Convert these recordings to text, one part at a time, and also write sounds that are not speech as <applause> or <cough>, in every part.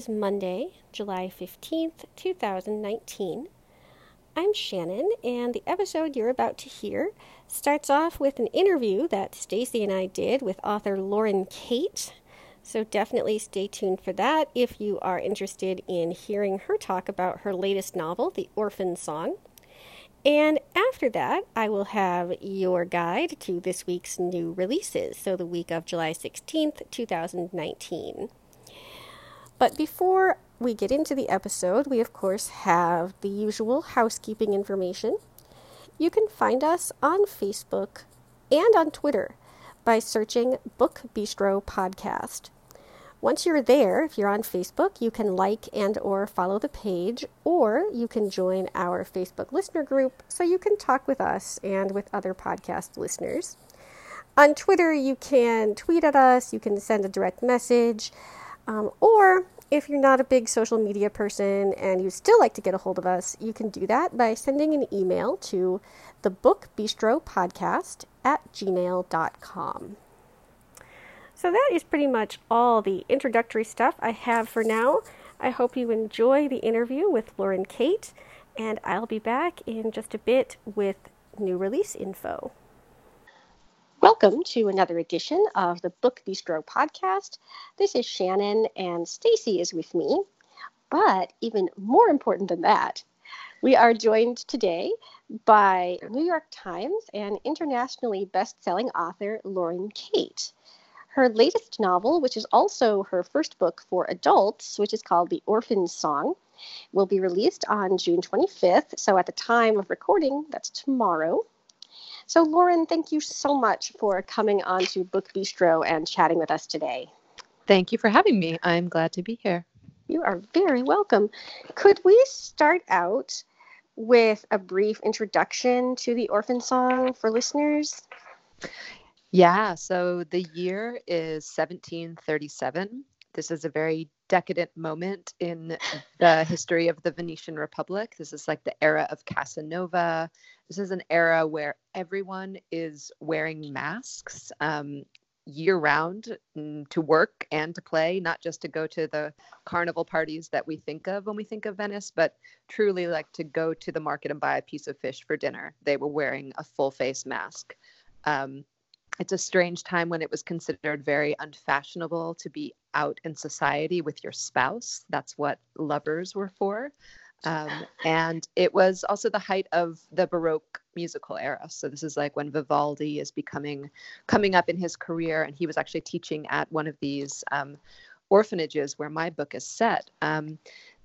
Is Monday, July 15th, 2019. I'm Shannon, and the episode you're about to hear starts off with an interview that Stacy and I did with author Lauren Kate. So definitely stay tuned for that if you are interested in hearing her talk about her latest novel, The Orphan Song. And after that, I will have your guide to this week's new releases, so the week of July 16th, 2019. But before we get into the episode, we of course have the usual housekeeping information. You can find us on Facebook and on Twitter by searching Book Bistro Podcast. Once you're there, if you're on Facebook, you can like and or follow the page or you can join our Facebook listener group so you can talk with us and with other podcast listeners. On Twitter, you can tweet at us, you can send a direct message. Um, or if you're not a big social media person and you still like to get a hold of us, you can do that by sending an email to the Book Bistro Podcast at gmail.com. So that is pretty much all the introductory stuff I have for now. I hope you enjoy the interview with Lauren Kate, and I'll be back in just a bit with new release info. Welcome to another edition of the Book Bistro podcast. This is Shannon and Stacy is with me. But even more important than that, we are joined today by New York Times and internationally best-selling author Lauren Kate. Her latest novel, which is also her first book for adults, which is called The Orphan Song, will be released on June 25th. So at the time of recording, that's tomorrow. So, Lauren, thank you so much for coming on to Book Bistro and chatting with us today. Thank you for having me. I'm glad to be here. You are very welcome. Could we start out with a brief introduction to the Orphan Song for listeners? Yeah, so the year is 1737. This is a very decadent moment in the history of the Venetian Republic. This is like the era of Casanova. This is an era where everyone is wearing masks um, year round mm, to work and to play, not just to go to the carnival parties that we think of when we think of Venice, but truly like to go to the market and buy a piece of fish for dinner. They were wearing a full face mask. Um, it's a strange time when it was considered very unfashionable to be out in society with your spouse. That's what lovers were for. Um, and it was also the height of the Baroque musical era. So this is like when Vivaldi is becoming coming up in his career, and he was actually teaching at one of these um, orphanages where my book is set. Um,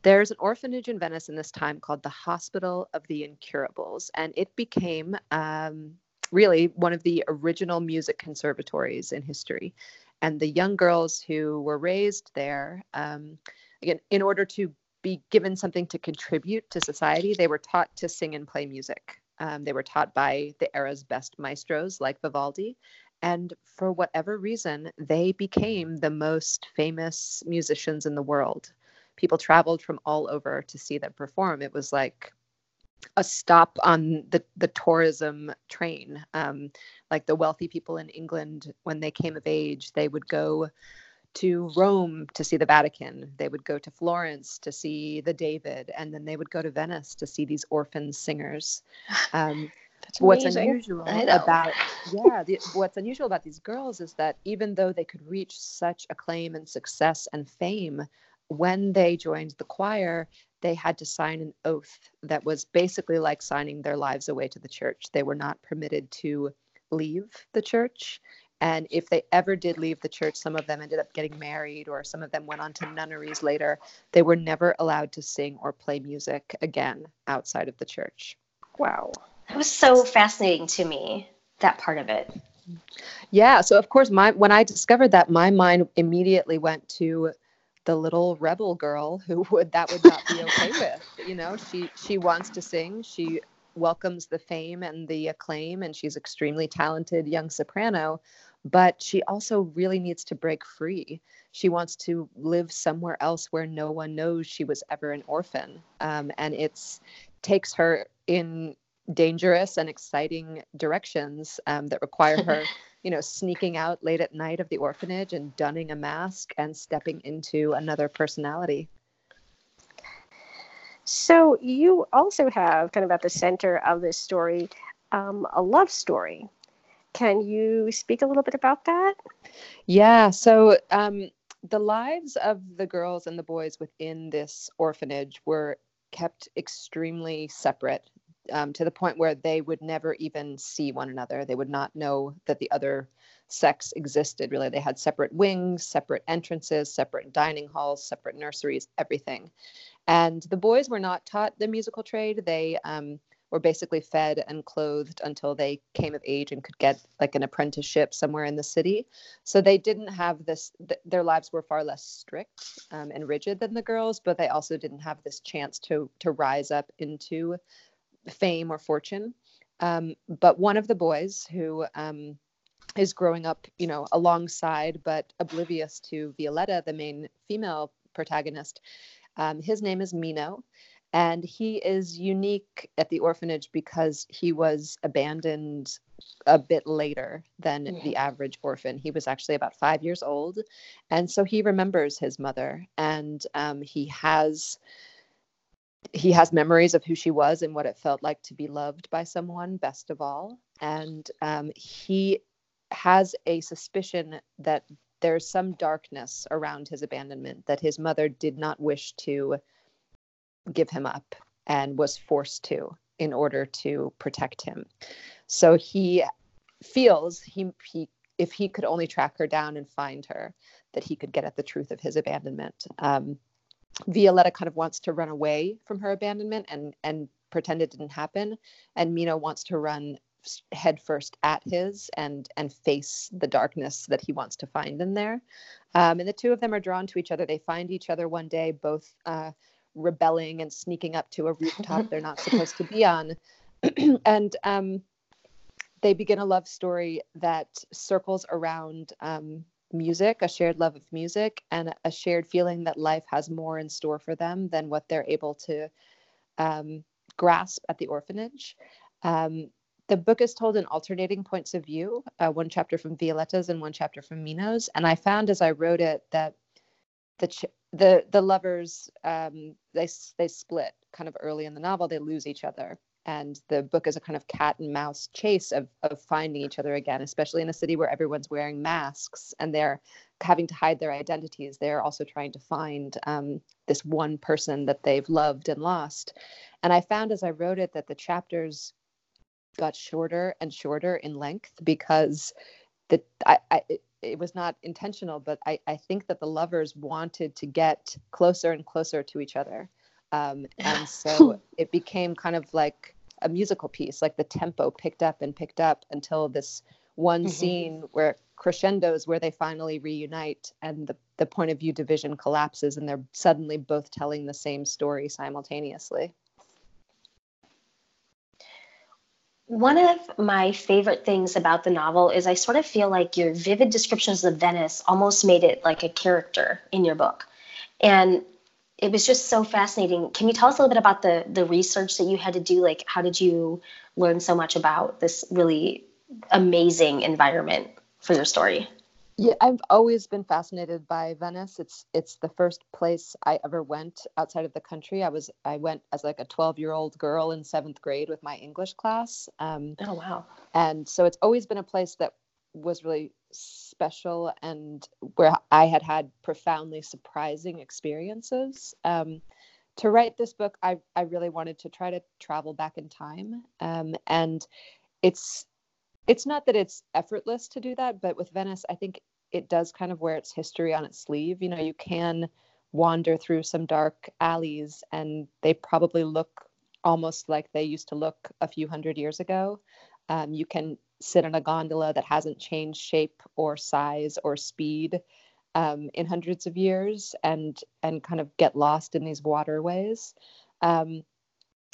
there's an orphanage in Venice in this time called the Hospital of the Incurables, and it became um, really one of the original music conservatories in history. And the young girls who were raised there, um, again, in order to be given something to contribute to society, they were taught to sing and play music. Um, they were taught by the era's best maestros like Vivaldi. And for whatever reason, they became the most famous musicians in the world. People traveled from all over to see them perform. It was like a stop on the, the tourism train. Um, like the wealthy people in England, when they came of age, they would go to Rome to see the Vatican. They would go to Florence to see the David, and then they would go to Venice to see these orphan singers. <sighs> Um, what's unusual about <laughs> yeah, the, what's unusual about these girls is that even though they could reach such acclaim and success and fame, when they joined the choir, they had to sign an oath that was basically like signing their lives away to the church. They were not permitted to leave the church and if they ever did leave the church, some of them ended up getting married or some of them went on to nunneries later. They were never allowed to sing or play music again outside of the church. Wow. That was so fascinating to me, that part of it. Yeah. So, of course, my when I discovered that, my mind immediately went to the little rebel girl who would that would not be okay with. You know, she she wants to sing. She welcomes the fame and the acclaim, and she's extremely talented young soprano. But she also really needs to break free. She wants to live somewhere else where no one knows she was ever an orphan, um, and it's takes her in dangerous and exciting directions um, that require her <laughs> you know, sneaking out late at night of the orphanage and donning a mask and stepping into another personality. So you also have kind of at the center of this story um, a love story. Can you speak a little bit about that? Yeah. So um, the lives of the girls and the boys within this orphanage were kept extremely separate um, to the point where they would never even see one another. They would not know that the other sex existed, really. They had separate wings, separate entrances, separate dining halls, separate nurseries, everything. And the boys were not taught the musical trade. They um, were basically fed and clothed until they came of age and could get like an apprenticeship somewhere in the city. So they didn't have this, th- their lives were far less strict um, and rigid than the girls, but they also didn't have this chance to, to rise up into fame or fortune. Um, but one of the boys who um, is growing up, you know, alongside but oblivious to Violetta, the main female protagonist, um, his name is Mino. And he is unique at the orphanage because he was abandoned a bit later than yeah. the average orphan. He was actually about five years old. And so he remembers his mother and um, he has he has memories of who she was and what it felt like to be loved by someone best of all. And um, he has a suspicion that there's some darkness around his abandonment that his mother did not wish to give him up and was forced to in order to protect him. So he feels he, he if he could only track her down and find her that he could get at the truth of his abandonment. Um, Violetta kind of wants to run away from her abandonment and and pretend it didn't happen, and Mino wants to run headfirst at his and and face the darkness that he wants to find in there. Um, and the two of them are drawn to each other. They find each other one day, both uh, rebelling and sneaking up to a rooftop they're not supposed to be on, <clears throat> and um, they begin a love story that circles around um, music, a shared love of music, and a shared feeling that life has more in store for them than what they're able to um, grasp at the orphanage. Um, the book is told in alternating points of view, uh, one chapter from Violetta's and one chapter from Mino's. And I found as I wrote it that the ch- the the lovers um, they they split kind of early in the novel. They lose each other, and the book is a kind of cat and mouse chase of of finding each other again especially in a city where everyone's wearing masks and they're having to hide their identities. They're also trying to find um, this one person that they've loved and lost. And i found as i wrote it that the chapters got shorter and shorter in length because the I, I it, was not intentional but I, I think that the lovers wanted to get closer and closer to each other um, <laughs> and so it became kind of like a musical piece like the tempo picked up and picked up until this one mm-hmm. scene where crescendos where they finally reunite and the, the point of view division collapses and they're suddenly both telling the same story simultaneously one of my favorite things about the novel is i sort of feel like your vivid descriptions of venice almost made it like a character in your book and it was just so fascinating. Can you tell us a little bit about the the research that you had to do? Like, how did you learn so much about this really amazing environment for your story? Yeah, I've always been fascinated by Venice. It's it's the first place I ever went outside of the country. I was I went as like a 12 year old girl in seventh grade with my English class. Um, oh wow! And so it's always been a place that was really special and where I had had profoundly surprising experiences. Um, to write this book, I, I really wanted to try to travel back in time. Um, and it's it's not that it's effortless to do that, but with Venice, I think it does kind of wear its history on its sleeve. You know, you can wander through some dark alleys and they probably look almost like they used to look a few hundred years ago. Um, you can sit in a gondola that hasn't changed shape or size or speed. um, in hundreds of years and and kind of get lost in these waterways. Um,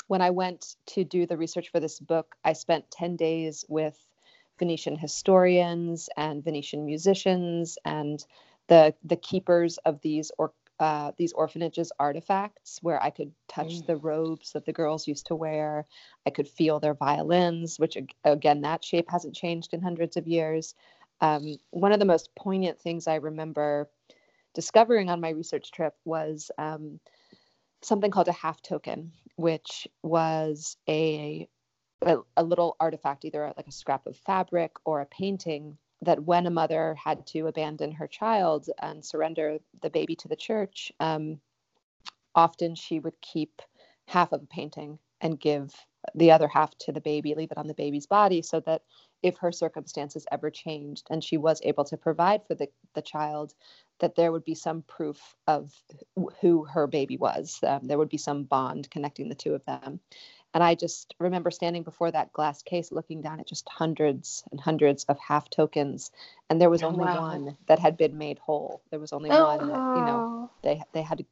when I went to do the research for this book, I spent 10 days with Venetian historians and Venetian musicians and the the keepers of these or uh, these orphanages artifacts where I could touch mm. the robes that the girls used to wear. I could feel their violins, which again, that shape hasn't changed in hundreds of years. Um, one of the most poignant things I remember discovering on my research trip was um, something called a half token, which was a, a, a little artifact, either like a scrap of fabric or a painting that when a mother had to abandon her child and surrender the baby to the church, um, often she would keep half of a painting and give the other half to the baby, leave it on the baby's body, so that if her circumstances ever changed and she was able to provide for the, the child, that there would be some proof of who her baby was. Um, there would be some bond connecting the two of them. And I just remember standing before that glass case looking down at just hundreds and hundreds of half tokens. And there was oh, only wow. one that had been made whole. There was only oh. one that, you know, they, they had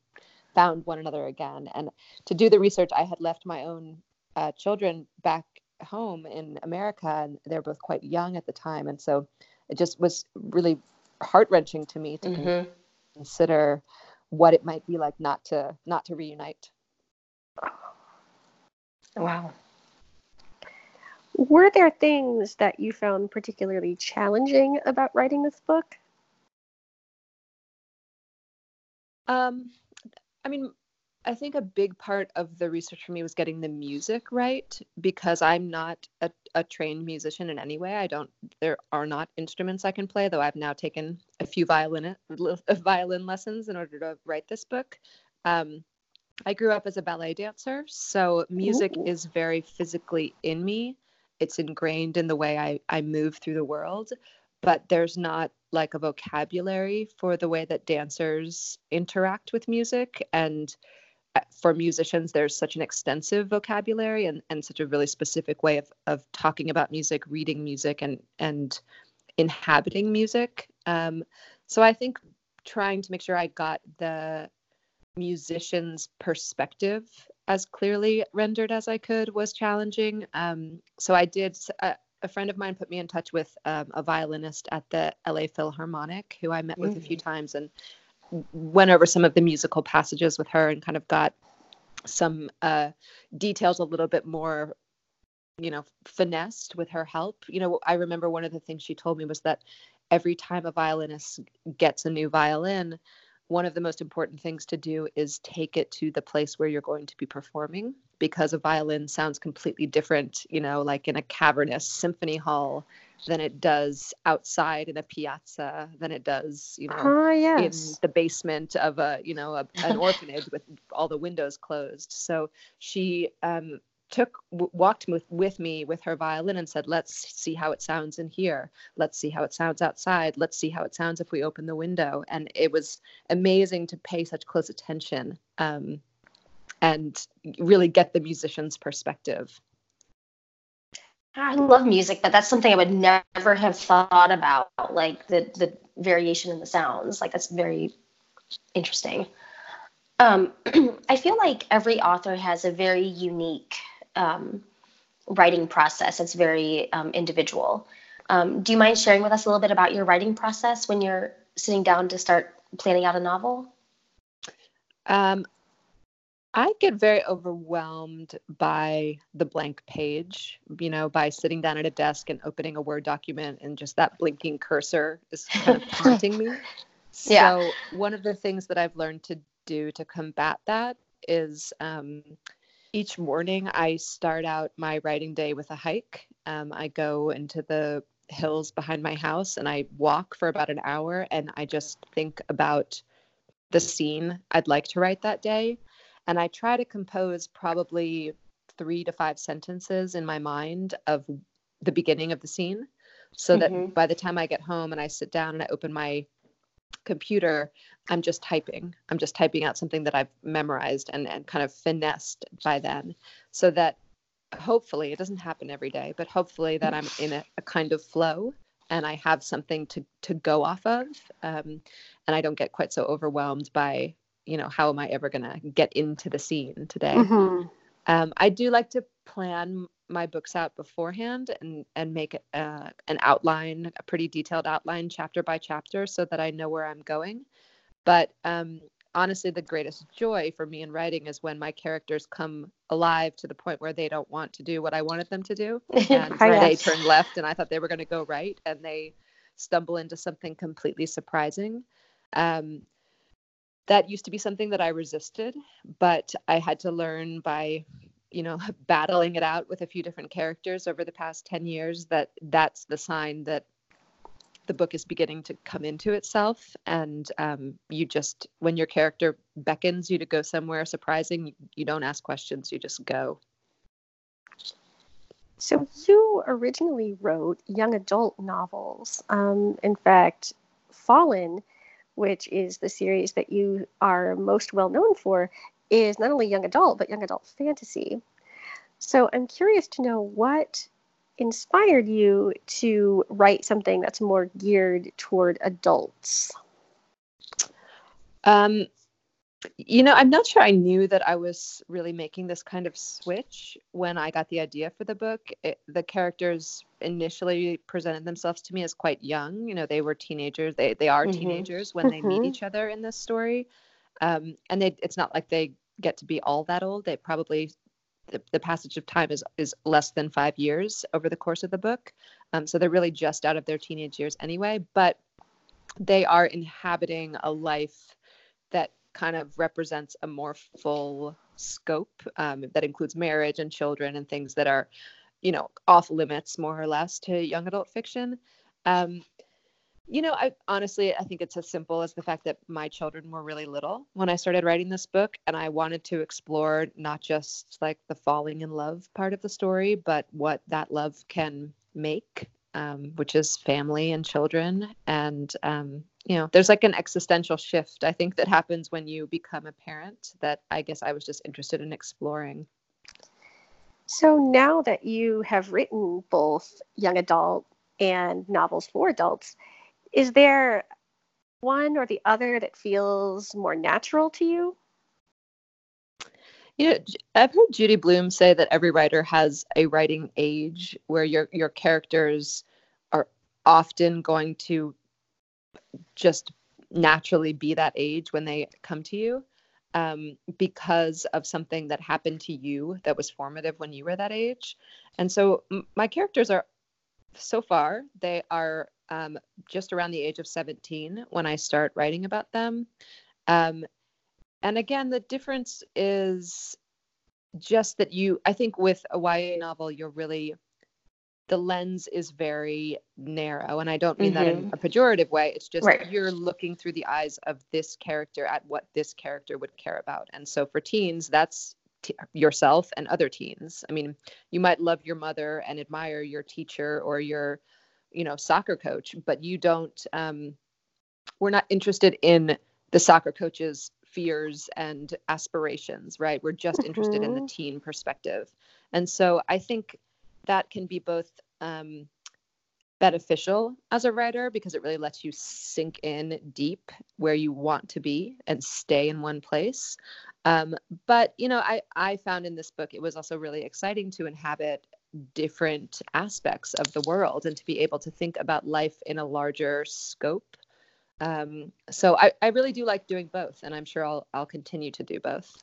found one another again. And to do the research, I had left my own uh, children back home in America, and they're both quite young at the time. And so it just was really heart wrenching to me to mm-hmm. consider what it might be like not to not to reunite. Wow. Were there things that you found particularly challenging about writing this book? Um, I mean, I think a big part of the research for me was getting the music right because I'm not a, a, trained musician in any way. I don't. There are not instruments I can play, though I've now taken a few violin <laughs> violin lessons in order to write this book. Um, I grew up as a ballet dancer, so music Ooh. is very physically in me. It's ingrained in the way I, I move through the world, but there's not like a vocabulary for the way that dancers interact with music. And uh, for musicians, there's such an extensive vocabulary and, and such a really specific way of, of talking about music, reading music, and, and inhabiting music. Um, so I think trying to make sure I got the musician's perspective as clearly rendered as I could was challenging. Um, so I did. Uh, a friend of mine put me in touch with um, a violinist at the LA Philharmonic who I met with mm. a few mm. times and went over some of the musical passages with her and kind of got some uh, details a little bit more you know finessed with her help you know i remember one of the things she told me was that every time a violinist gets a new violin one of the most important things to do is take it to the place where you're going to be performing because a violin sounds completely different, you know, like in a cavernous symphony hall than it does outside in a piazza than it does, you know, uh, yes. in the basement of a, you know, a, an <laughs> orphanage with all the windows closed. So she um, took w- walked with, with me with her violin and said let's see how it sounds in here let's see how it sounds outside let's see how it sounds if we open the window and it was amazing to pay such close attention um, and really get the musician's perspective I love music, but that's something I would never have thought about, like the the variation in the sounds. Like that's very interesting. Um, <clears throat> I feel like every author has a very unique um, writing process. It's very um, individual. Um, do you mind sharing with us a little bit about your writing process when you're sitting down to start planning out a novel? Um, I get very overwhelmed by the blank page, you know, by sitting down at a desk and opening a Word document and just that blinking cursor is kind of haunting me. <laughs> So, yeah. one of the things that I've learned to do to combat that is um, each morning I start out my writing day with a hike. Um, I go into the hills behind my house and I walk for about an hour and I just think about the scene I'd like to write that day. And I try to compose probably three to five sentences in my mind of the beginning of the scene so mm-hmm. that by the time I get home and I sit down and I open my computer, I'm just typing. I'm just typing out something that I've memorized and, and kind of finessed by then so that hopefully it doesn't happen every day, but hopefully that I'm in a, a kind of flow and I have something to to go off of, um, and I don't get quite so overwhelmed by you know how am I ever going to get into the scene today. Mm-hmm. Um, I do like to plan my books out beforehand and and make uh, an outline, a pretty detailed outline, chapter by chapter, so that I know where I'm going. But um, honestly, the greatest joy for me in writing is when my characters come alive to the point where they don't want to do what I wanted them to do, <laughs> and they turn left, and I thought they were going to go right, and they stumble into something completely surprising. Um, that used to be something that I resisted, but I had to learn by you know <laughs> battling it out with a few different characters over the past 10 years that that's the sign that the book is beginning to come into itself. And um, you just when your character beckons you to go somewhere surprising you, don't ask questions you just go. So you originally wrote young adult novels um, in fact fallen which is the series that you are most well known for is not only young adult, but young adult fantasy. So I'm curious to know what inspired you to write something that's more geared toward adults. Um, you know, I'm not sure I knew that I was really making this kind of switch when I got the idea for the book. It, the characters initially presented themselves to me as quite young. You know, they were teenagers. They they are mm-hmm. teenagers when they meet mm-hmm. each other in this story. Um, and they, it's not like they get to be all that old. They probably the, the, passage of time is is less than five years over the course of the book, um, so they're really just out of their teenage years anyway. But they are inhabiting a life that kind of represents a more full scope um, that includes marriage and children and things that are, you know, off limits more or less to young adult fiction. Um, you know, I honestly I think it's as simple as the fact that my children were really little when I started writing this book and I wanted to explore not just like the falling in love part of the story, but what that love can make, um, which is family and children. And um, you know, there's like an existential shift I think that happens when you become a parent that I guess I was just interested in exploring. So now that you have written both young adult and novels for adults, is there one or the other that feels more natural to you? You know, I've heard Judy Blume say that every writer has a writing age where your your characters are often going to just naturally be that age when they come to you um, because of something that happened to you that was formative when you were that age. And so m- my characters are so far they are um, just around the age of 17 when I start writing about them. Um, and again, the difference is just that you, I think with a YA novel, you're really, the lens is very narrow. And I don't mean mm-hmm. that in mm-hmm. a pejorative way. It's just right. you're looking through the eyes of this character at what this character would care about. And so for teens, that's T- yourself and other teens. I mean, you might love your mother and admire your teacher or your you know soccer coach but you don't um, we're not interested in the soccer coach's fears and aspirations right we're just mm-hmm. interested in the mm-hmm. teen perspective and so i think that can be both um, beneficial as a writer because it really lets you sink in deep where you want to be and stay in one place um, but you know I, I found in this book it was also really exciting to inhabit different aspects of the world and to be able to think about life in a larger scope. Um, so I, I really do like doing both, and I'm sure I'll, I'll continue to do both.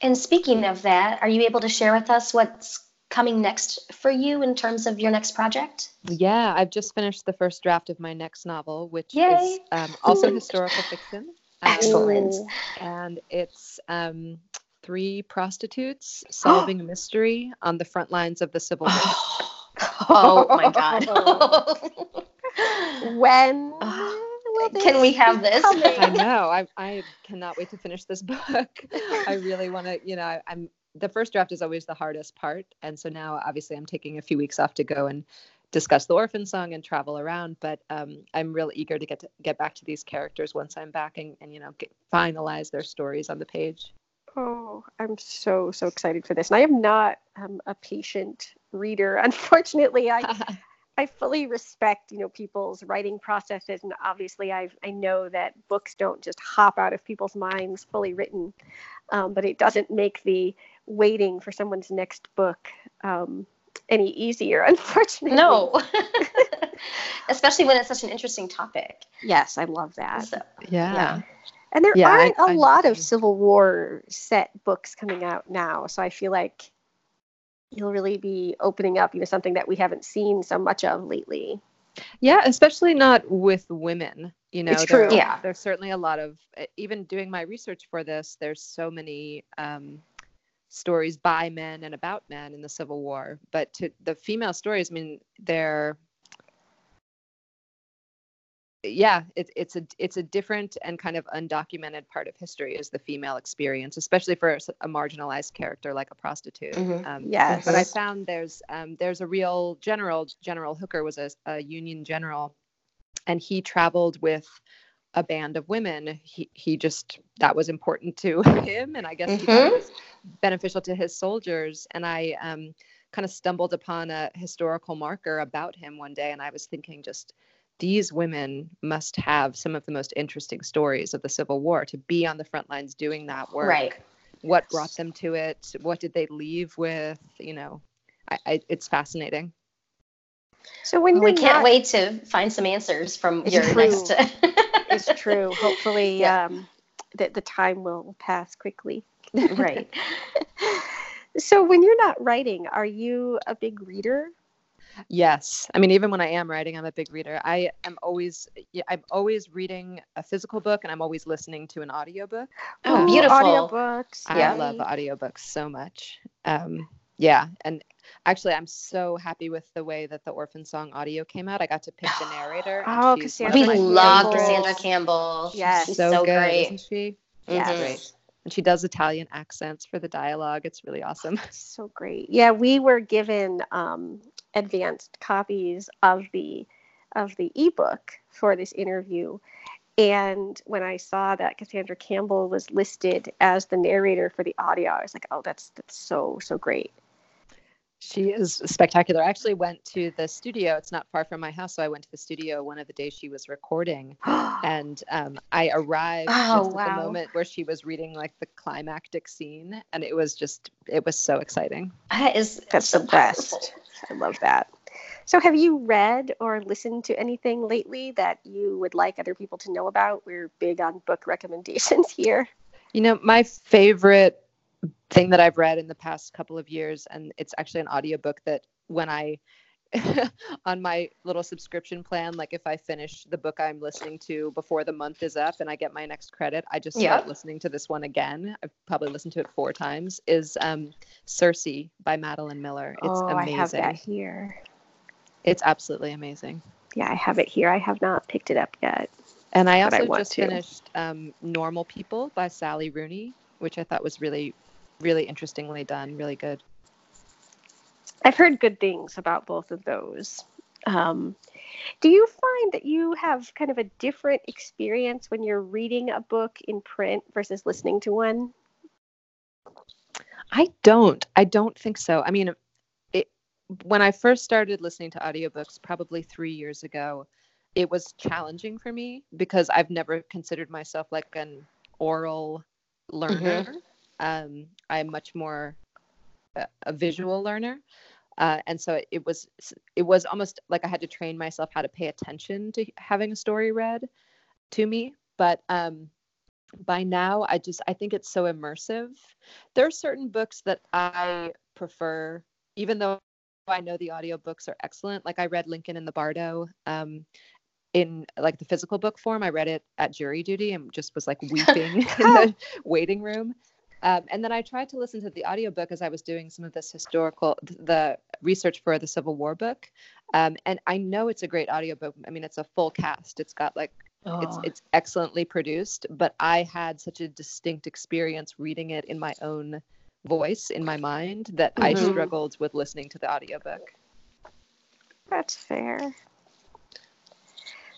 And speaking of that, are you able to share with us what's coming next for you in terms of your next project? Yeah, I've just finished the first draft of my next novel, which Yay. is um, also <laughs> historical fiction. Excellent. and it's um, three prostitutes <gasps> solving a mystery on the front lines of the Civil <gasps> War. oh my <laughs> God. <laughs> when <sighs> can we have this? I know. I, I cannot wait to finish this book. <laughs> I really want to, you know, I, I'm the first draft is always the hardest part. And so now obviously I'm taking a few weeks off to go and discuss the orphan song and travel around but um, i'm real eager to get to get back to these characters once i'm back and, and you know get, finalize their stories on the page Oh, I'm so so excited for this. And I am not um, a patient reader. <laughs> Unfortunately, I <laughs> I fully respect, you know, people's writing processes, and obviously, I I know that books don't just hop out of people's minds fully written, um, but it doesn't make the waiting for someone's next book um, any easier, <laughs> unfortunately. No, especially when it's such an interesting topic. Yes, I love that. So, Yeah. Yeah. And there Yeah, aren't a I lot of. Civil War set books coming out now, so I feel like you'll really be opening up, you know, something that we haven't seen so much of lately. Yeah, especially not with women. You know, It's there- true. Yeah. There's certainly a lot of even doing my research for this. There's so many um, stories by men and about men in the Civil War, but to the female stories, I mean, they're yeah, it's it's a it's a different and kind of undocumented part of history is the female experience, especially for a marginalized character like a prostitute. Mhm. Um, Yes. but I found there's um, there's a real general. General Hooker was a, a Union general, and he traveled with a band of women. He he just that was important to <laughs> him, and I guess he thought it was beneficial to his soldiers. And I um, kind of stumbled upon a historical marker about him one day, and I was thinking just. These women must have some of the most interesting stories of the Civil War to be on the front lines doing that work Right. what brought them to it what did they leave with you know I, I it's fascinating So when we you're can't not- wait to find some answers from It's your true. next. <laughs> It's true. Hopefully, <laughs> Yeah. um, that the time will pass quickly. right. <laughs> So when you're not writing, are you a big reader? Yes i mean even when i am writing i'm a big reader i am always yeah, i'm always reading a physical book and i'm always listening to an audiobook Oh, Ooh, beautiful. Audiobooks. i Yeah. love audiobooks so much um yeah and actually i'm so happy with the way that the orphan song audio came out i got to pick the narrator Oh, Cassandra of We love favorites. Cassandra Campbell. Yes. She's so, so, good great. isn't she Yes. Mhm. great and she does italian accents for the dialogue it's really awesome <laughs> So great. Yeah, we were given um, advanced copies of the of the ebook for this interview. And when I saw that Cassandra Campbell was listed as the narrator for the audio, I was like, "Oh, that's that's so so great." She is spectacular. I actually went to the studio. It's not far from my house, so I went to the studio one of the days she was recording, <gasps> and um, I arrived Oh, just at the moment where she was reading like the climactic scene, and it was just it was so exciting. That is That's so the best. I love that. So, have you read or listened to anything lately that you would like other people to know about? We're big on book recommendations <laughs> here. You know, my favorite thing that I've read in the past couple of years, and it's actually an audiobook that when I <laughs> on my little subscription plan, like if I finish the book I'm listening to before the month is up and I get my next credit, I just start Yeah. listening to this one again. I've probably listened to it four times. Is um, Circe by Madeline Miller. It's oh, amazing. I have that here. It's absolutely amazing. Yeah, I have it here. I have not picked it up yet. And I But I also just to. finished um, Normal People by Sally Rooney, which I thought was really, really interestingly done, really good. I've heard good things about both of those. Um, do you find that you have kind of a different experience when you're reading a book in print versus listening to one? I don't. I don't think so. I mean, it, when I first started listening to audiobooks, probably three years ago, it was challenging for me because I've never considered myself like an oral learner. Um, I'm much more a, a visual learner. Uh, and so it, it was it was almost like I had to train myself how to pay attention to having a story read to me. But um, by now, I just I think it's so immersive. There are certain books that I prefer, even though I know the audiobooks are excellent. Like I read Lincoln in the Bardo um, in like the physical book form. I read it at jury duty and just was like weeping <laughs> in the waiting room. Um, and then I tried to listen to the audiobook as I was doing some of this historical, the research for the Civil War book. Um, and I know it's a great audiobook. I mean, it's a full cast. It's got like it's Oh. it's excellently produced, but I had such a distinct experience reading it in my own voice in my mind that I Mhm. struggled with listening to the audiobook. That's fair.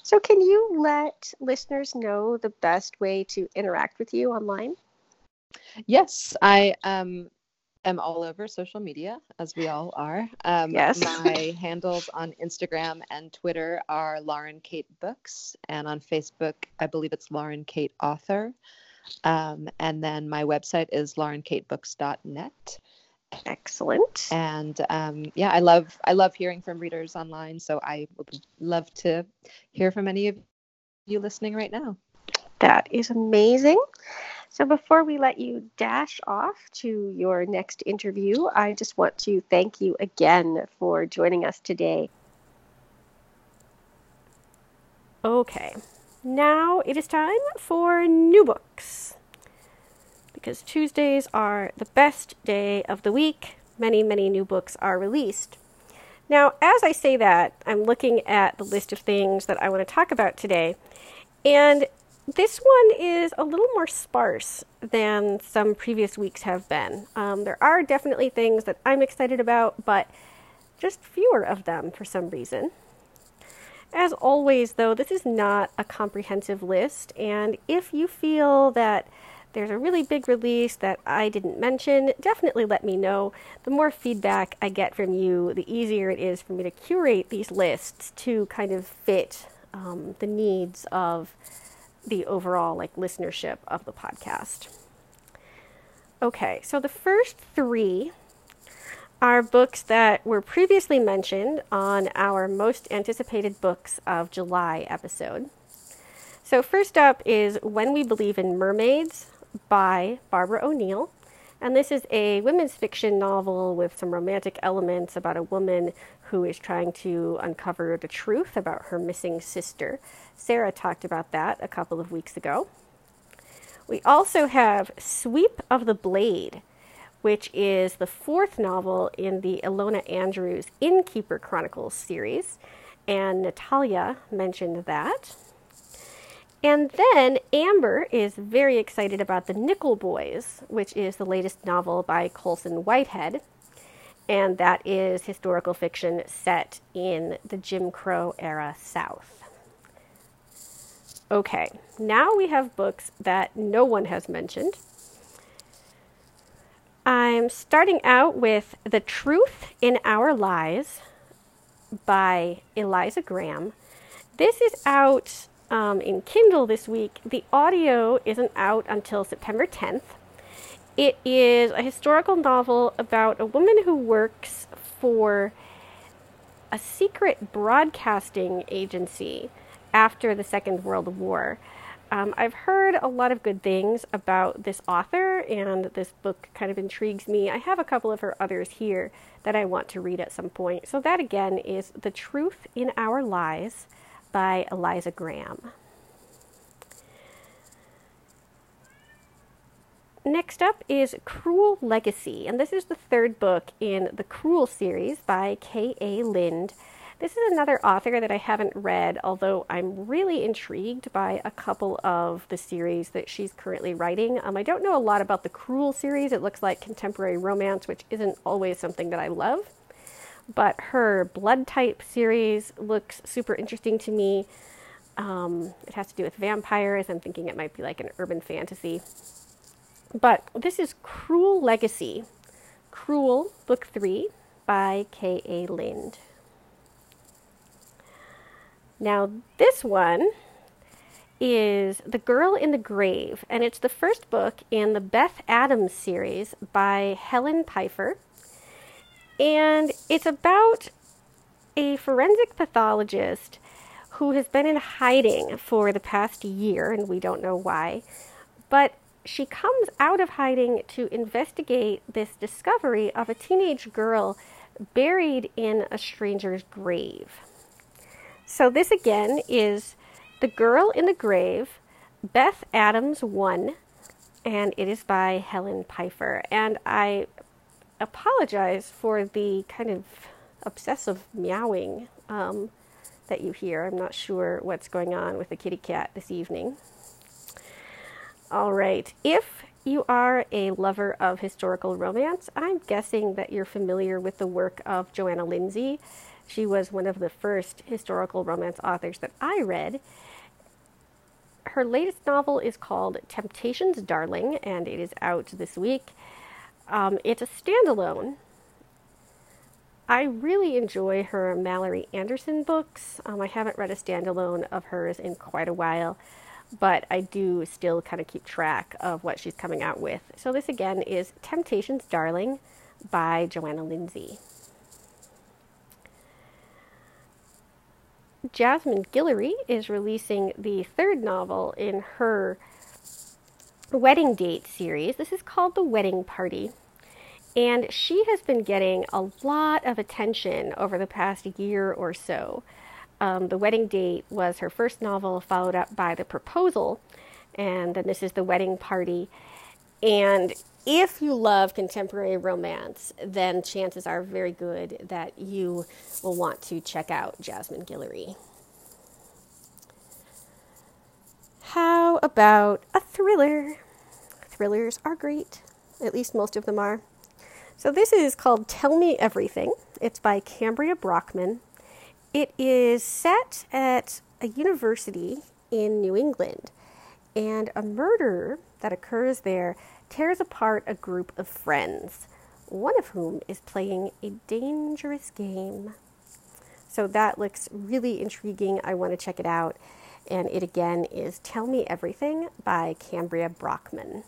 So, can you let listeners know the best way to interact with you online? Yes, I um am all over social media, as we all are. Um, yes. my handles on Instagram and Twitter are Lauren Kate Books, and on Facebook, I believe it's Lauren Kate Author. Um, and then my website is laurenkatebooks.net. Excellent. And um, yeah, I love I love hearing from readers online. So I would love to hear from any of you listening right now. That is amazing. So before we let you dash off to your next interview, I just want to thank you again for joining us today. Okay, now it is time for new books. Because Tuesdays are the best day of the week, many, many new books are released. Now, as I say that, I'm looking at the list of things that I want to talk about today. And this one is a little more sparse than some previous weeks have been. Um, there are definitely things that I'm excited about, but just fewer of them for some reason. As always, though, this is not a comprehensive list, and if you feel that there's a really big release that I didn't mention, definitely let me know. The more feedback I get from you, the easier it is for me to curate these lists to kind of fit um, the needs of the overall like listenership of the podcast. Okay, so the first three are books that were previously mentioned on our most anticipated books of July episode. So, first up is When We Believe in Mermaids by Barbara O'Neal. And this is a women's fiction novel with some romantic elements about a woman who is trying to uncover the truth about her missing sister. Sarah talked about that a couple of weeks ago. We also have Sweep of the Blade, which is the fourth novel in the Ilona Andrews Innkeeper Chronicles series, and Natalia mentioned that. And then Amber is very excited about The Nickel Boys, which is the latest novel by Colson Whitehead. And that is historical fiction set in the Jim Crow era South. Okay, now we have books that no one has mentioned. I'm starting out with The Truth in Our Lies by Eliza Graham. This is out um, in Kindle this week. The audio isn't out until September 10th. It is a historical novel about a woman who works for a secret broadcasting agency after the Second World War. Um, I've heard a lot of good things about this author, and this book kind of intrigues me. I have a couple of her others here that I want to read at some point. So, that again is The Truth in Our Lies by Eliza Graham. Next up is Cruel Legacy, and this is the third book in the Cruel series by K.A. Linde. This is another author that I haven't read, although I'm really intrigued by a couple of the series that she's currently writing. Um, I don't know a lot about the Cruel series. It looks like contemporary romance, which isn't always something that I love but her blood type series looks super interesting to me. Um, it has to do with vampires. I'm thinking it might be like an urban fantasy. But this is Cruel Legacy, Cruel, Book 3 by K.A. Linde. Now, this one is The Girl in the Grave, and it's the first book in the Beth Adams series by Helen Phifer. And it's about a forensic pathologist who has been in hiding for the past year, and we don't know why. But she comes out of hiding to investigate this discovery of a teenage girl buried in a stranger's grave. So, this again is The Girl in the Grave, Beth Adams 1, and it is by Helen Phifer. And I apologize for the kind of obsessive meowing um, that you hear. I'm not sure what's going on with the kitty cat this evening. All right. If you are a lover of historical romance, I'm guessing that you're familiar with the work of Johanna Lindsey. She was one of the first historical romance authors that I read. Her latest novel is called Temptation's Darling, and it is out this week. Um, it's a standalone. I really enjoy her Malory Anderson books. Um, I haven't read a standalone of hers in quite a while, but I do still kind of keep track of what she's coming out with. So, this again is Temptations Darling by Johanna Lindsey. Jasmine Guillory is releasing the third novel in her wedding date series. This is called The Wedding Party. And she has been getting a lot of attention over the past year or so. Um, the Wedding Date was her first novel, followed up by The Proposal, and then this is The Wedding Party. And if you love contemporary romance, then chances are very good that you will want to check out Jasmine Guillory. How about a thriller? Thrillers are great, at least most of them are. So, this is called Tell Me Everything. It's by Cambria Brockman. It is set at a university in New England, and a murder that occurs there tears apart a group of friends, one of whom is playing a dangerous game. So that looks really intriguing. I want to check it out. And it again is Tell Me Everything by Cambria Brockman.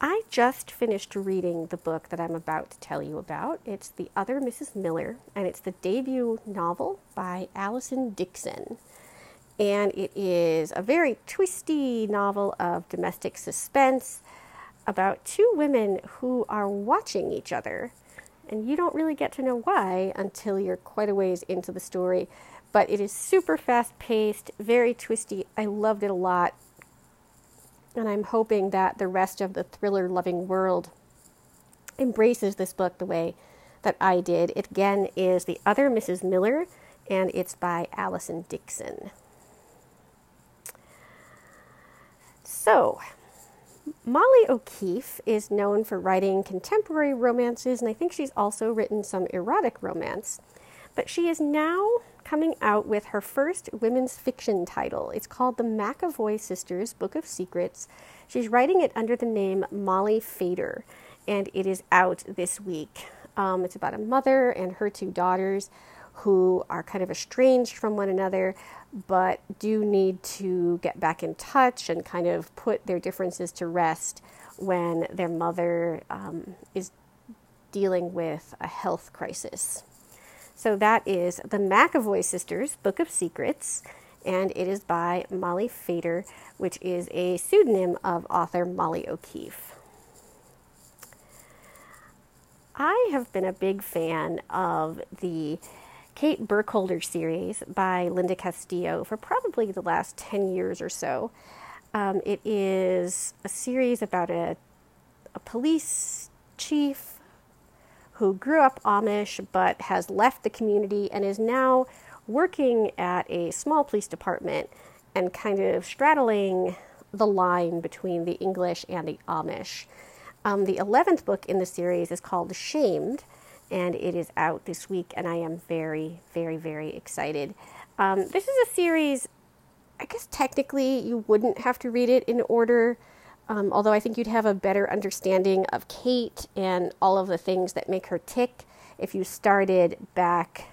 I just finished reading the book that I'm about to tell you about. It's The Other Mrs. Miller, and it's the debut novel by Allison Dickson and it is a very twisty novel of domestic suspense about two women who are watching each other. And you don't really get to know why until you're quite a ways into the story. But it is super fast paced, very twisty. I loved it a lot. And I'm hoping that the rest of the thriller loving world embraces this book the way that I did. It again is The Other Mrs. Miller, and it's by Allison Dickson. So, Molly O'Keefe is known for writing contemporary romances, and I think she's also written some erotic romance. But she is now coming out with her first women's fiction title. It's called The McAvoy Sisters Book of Secrets. She's writing it under the name Molly Fader, and it is out this week. Um, it's about a mother and her two daughters who are kind of estranged from one another, but do need to get back in touch and kind of put their differences to rest when their mother um, is dealing with a health crisis. So that is the McAvoy Sisters Book of Secrets, and it is by Molly Fader, which is a pseudonym of author Molly O'Keefe. I have been a big fan of the Kate Burkholder series by Linda Castillo for probably the last 10 years or so. Um, it is a series about a, a police chief who grew up Amish but has left the community and is now working at a small police department and kind of straddling the line between the English and the Amish. Um, the 11th book in the series is called Shamed and it is out this week, and I am very, very, very excited. Um, this is a series, I guess technically you wouldn't have to read it in order, um, although I think you'd have a better understanding of Kate and all of the things that make her tick if you started back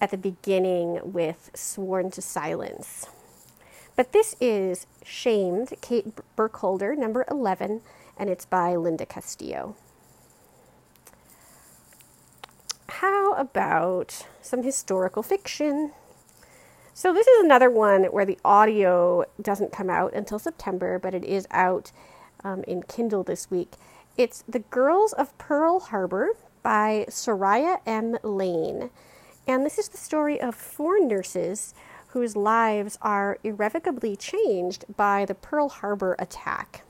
at the beginning with Sworn to Silence. But this is Shamed, Kate Burkholder, number 11, and it's by Linda Castillo. how about some historical fiction? So, this is another one where the audio doesn't come out until September, but it is out um, in Kindle this week. It's The Girls of Pearl Harbor by Soraya M. Lane. And this is the story of four nurses whose lives are irrevocably changed by the Pearl Harbor attack.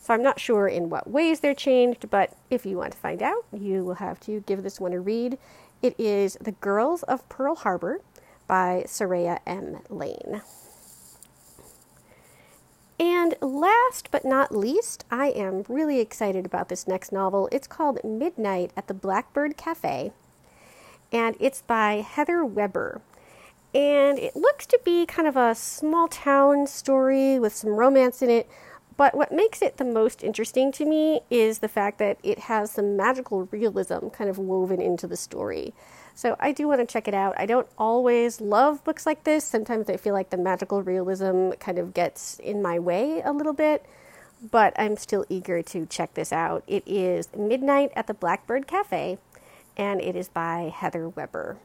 So I'm not sure in what ways they're changed, but if you want to find out, you will have to give this one a read. It is The Girls of Pearl Harbor by Soraya M. Lane. And last but not least, I am really excited about this next novel. It's called Midnight at the Blackbird Cafe, and it's by Heather Webber. And it looks to be kind of a small town story with some romance in it, But what makes it the most interesting to me is the fact that it has some magical realism kind of woven into the story. So I do want to check it out. I don't always love books like this. Sometimes I feel like the magical realism kind of gets in my way a little bit, but I'm still eager to check this out. It is Midnight at the Blackbird Cafe, and it is by Heather Webber.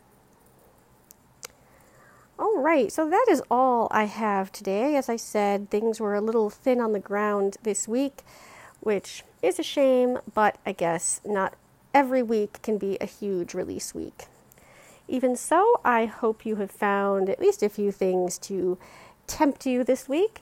All right, so that is all I have today. As I said, things were a little thin on the ground this week, which is a shame, but I guess not every week can be a huge release week. Even so, I hope you have found at least a few things to tempt you this week.